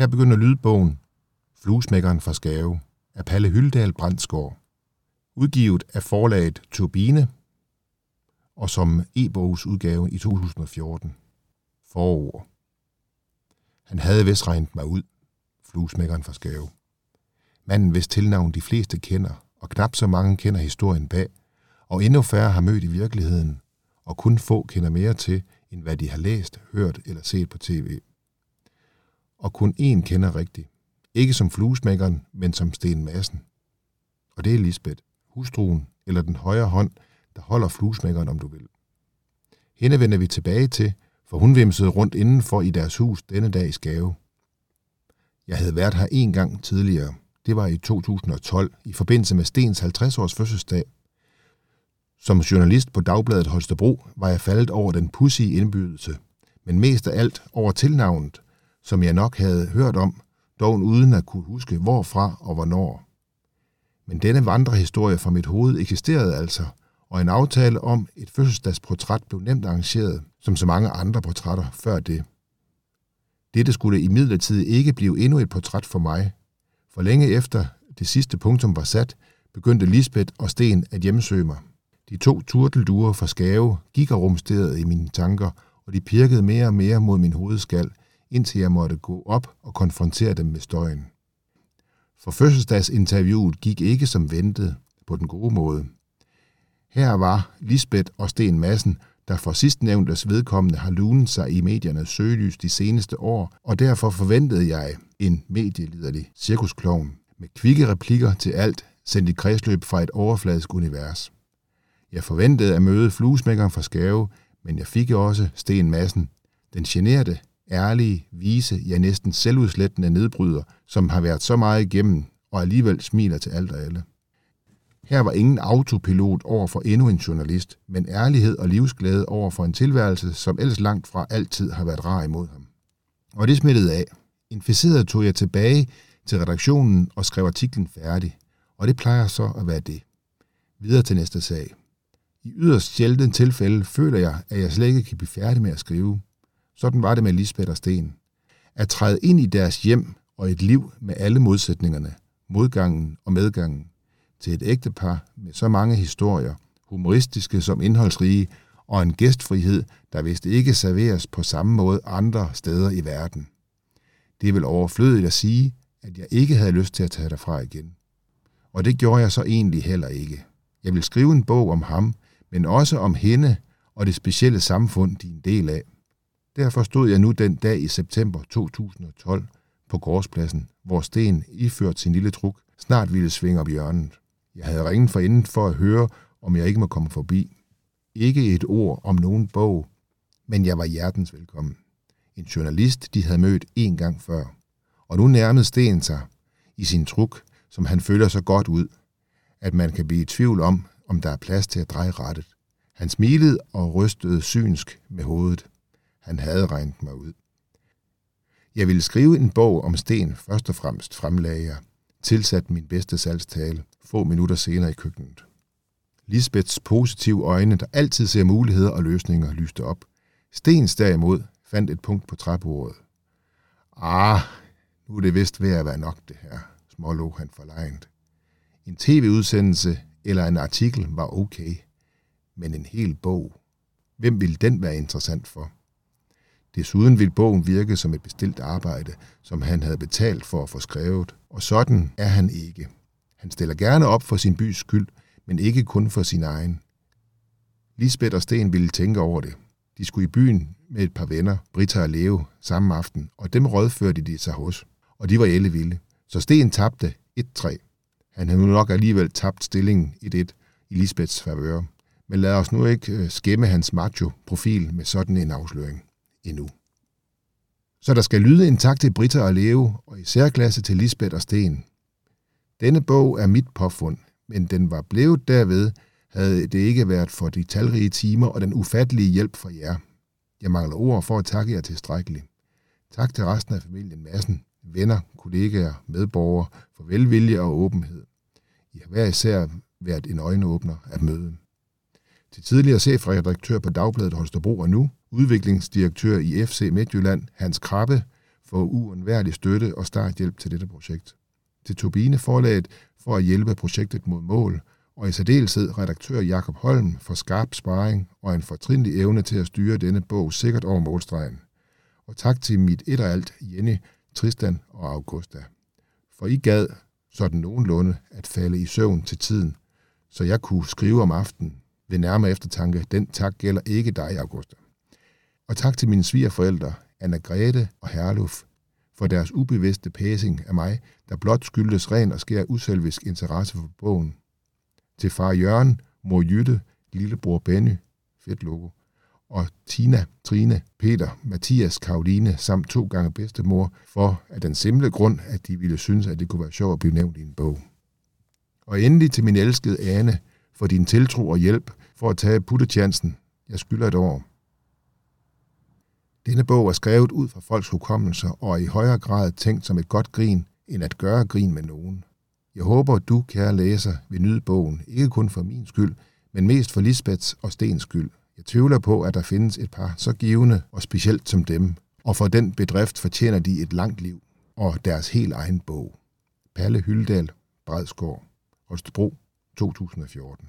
Her begynder lydbogen Fluesmækkeren fra Skave af Palle Hyldal Brandsgaard. Udgivet af forlaget Turbine og som e-bogsudgave i 2014. Forord. Han havde vist regnet mig ud, fluesmækkeren fra Skave. Manden hvis tilnavn de fleste kender, og knap så mange kender historien bag, og endnu færre har mødt i virkeligheden, og kun få kender mere til, end hvad de har læst, hørt eller set på tv. Og kun én kender rigtigt. Ikke som fluesmækkeren, men som Sten Madsen. Og det er Lisbeth, hustruen eller den højre hånd, der holder fluesmækkeren, om du vil. Hende vender vi tilbage til, for hun vimsede rundt indenfor i deres hus denne dag i Skave. Jeg havde været her en gang tidligere. Det var i 2012, i forbindelse med Stens 50-års fødselsdag. Som journalist på Dagbladet Holstebro var jeg faldet over den pussige indbydelse, men mest af alt over tilnavnet, som jeg nok havde hørt om, dog uden at kunne huske hvorfra og hvornår. Men denne vandrehistorie fra mit hoved eksisterede altså, og en aftale om et fødselsdagsportræt blev nemt arrangeret, som så mange andre portrætter før det. Dette skulle imidlertid ikke blive endnu et portræt for mig, for længe efter det sidste punktum var sat, begyndte Lisbeth og Sten at hjemsøge mig. De to turtelduer fra Skave gik og rumsterede i mine tanker, og de pirkede mere og mere mod min hovedskal, indtil jeg måtte gå op og konfrontere dem med støjen. For fødselsdagsinterviewet gik ikke som ventet på den gode måde. Her var Lisbeth og Sten Madsen, der for sidstnævntes vedkommende har lunet sig i mediernes søgelys de seneste år, og derfor forventede jeg en medieliderlig cirkusklovn med kvikke replikker til alt, sendt i kredsløb fra et overfladisk univers. Jeg forventede at møde fluesmækkeren fra Skave, men jeg fik også Sten Madsen, den generte, ærlige, vise, ja næsten selvudslættende nedbryder, som har været så meget igennem og alligevel smiler til alt og alle. Her var ingen autopilot over for endnu en journalist, men ærlighed og livsglæde over for en tilværelse, som ellers langt fra altid har været rar imod ham. Og det smittede af. Inficeret tog jeg tilbage til redaktionen og skrev artiklen færdig, og det plejer så at være det. Videre til næste sag. I yderst sjældent tilfælde føler jeg, at jeg slet ikke kan blive færdig med at skrive. Sådan var det med Lisbeth og Sten. At træde ind i deres hjem og et liv med alle modsætningerne, modgangen og medgangen, til et ægtepar med så mange historier, humoristiske som indholdsrige, og en gæstfrihed, der vist ikke serveres på samme måde andre steder i verden. Det er vel overflødigt at sige, at jeg ikke havde lyst til at tage derfra igen. Og det gjorde jeg så egentlig heller ikke. Jeg vil skrive en bog om ham, men også om hende og det specielle samfund, de er en del af. Derfor stod jeg nu den dag i september 2012 på gårdspladsen, hvor Sten, iført sin lille truk, snart ville svinge op hjørnet. Jeg havde ringet for inden for at høre, om jeg ikke må komme forbi. Ikke et ord om nogen bog, men jeg var hjertens velkommen. En journalist, de havde mødt en gang før. Og nu nærmede Sten sig i sin truk, som han føler så godt ud, at man kan blive i tvivl om, om der er plads til at dreje rettet. Han smilede og rystede synsk med hovedet. Han havde regnet mig ud. Jeg ville skrive en bog om Sten først og fremmest, fremlagde jeg, tilsat min bedste salgstale få minutter senere i køkkenet. Lisbeths positive øjne, der altid ser muligheder og løsninger, lyste op. Stens derimod fandt et punkt på træbordet. Ah, nu er det vist ved at være nok det her, smålog han forlegnet. En tv-udsendelse eller en artikel var okay, men en hel bog. Hvem ville den være interessant for? Desuden ville bogen virke som et bestilt arbejde, som han havde betalt for at få skrevet, og sådan er han ikke. Han stiller gerne op for sin bys skyld, men ikke kun for sin egen. Lisbeth og Sten ville tænke over det. De skulle i byen med et par venner, Britta og Leo, samme aften, og dem rådførte de sig hos. Og de var ellevilde. Så Sten tabte 1-3. Han havde nu nok alligevel tabt stillingen 1-1 i Lisbeths favør. Men lad os nu ikke øh, skæmme hans macho-profil med sådan en afsløring endnu. Så der skal lyde en tak til Britta og Leo, og i særklasse til Lisbeth og Sten. Denne bog er mit påfund, men den var blevet derved, havde det ikke været for de talrige timer og den ufattelige hjælp fra jer. Jeg mangler ord for at takke jer tilstrækkeligt. Tak til resten af familien Massen, venner, kollegaer, medborgere for velvilje og åbenhed. I har hver især været en øjenåbner at møde. Til tidligere chefredaktør på Dagbladet Holstebro og nu, udviklingsdirektør i FC Midtjylland, Hans Krabbe, for uundværlig støtte og starthjælp til dette projekt. Til Turbine forlaget for at hjælpe projektet mod mål, og i særdeleshed redaktør Jakob Holm for skarp sparring og en fortrinlig evne til at styre denne bog sikkert over målstregen. Og tak til mit et og alt Jenny, Tristan og Augusta. For I gad sådan nogenlunde at falde i søvn til tiden, så jeg kunne skrive om aftenen ved nærmere eftertanke, den tak gælder ikke dig, Augusta. Og tak til mine svigerforældre, Anna Grete og Herluf, for deres ubevidste pæsing af mig, der blot skyldtes ren og skær uselvisk interesse for bogen. Til far Jørgen, mor Jytte, lillebror Benny, fedt logo, og Tina, Trine, Peter, Mathias, Karoline samt to gange bedstemor, for at den simple grund, at de ville synes, at det kunne være sjovt at blive nævnt i en bog. Og endelig til min elskede Ane, for din tiltro og hjælp for at tage puttetjansen. Jeg skylder et år. Denne bog er skrevet ud fra folks hukommelser og er i højere grad tænkt som et godt grin, end at gøre grin med nogen. Jeg håber, at du, kære læser, vil nyde bogen, ikke kun for min skyld, men mest for Lisbeths og Stens skyld. Jeg tvivler på, at der findes et par så givende og specielt som dem, og for den bedrift fortjener de et langt liv og deres helt egen bog. Palle Hyldal, Bredsgård, Holstebro, 2014.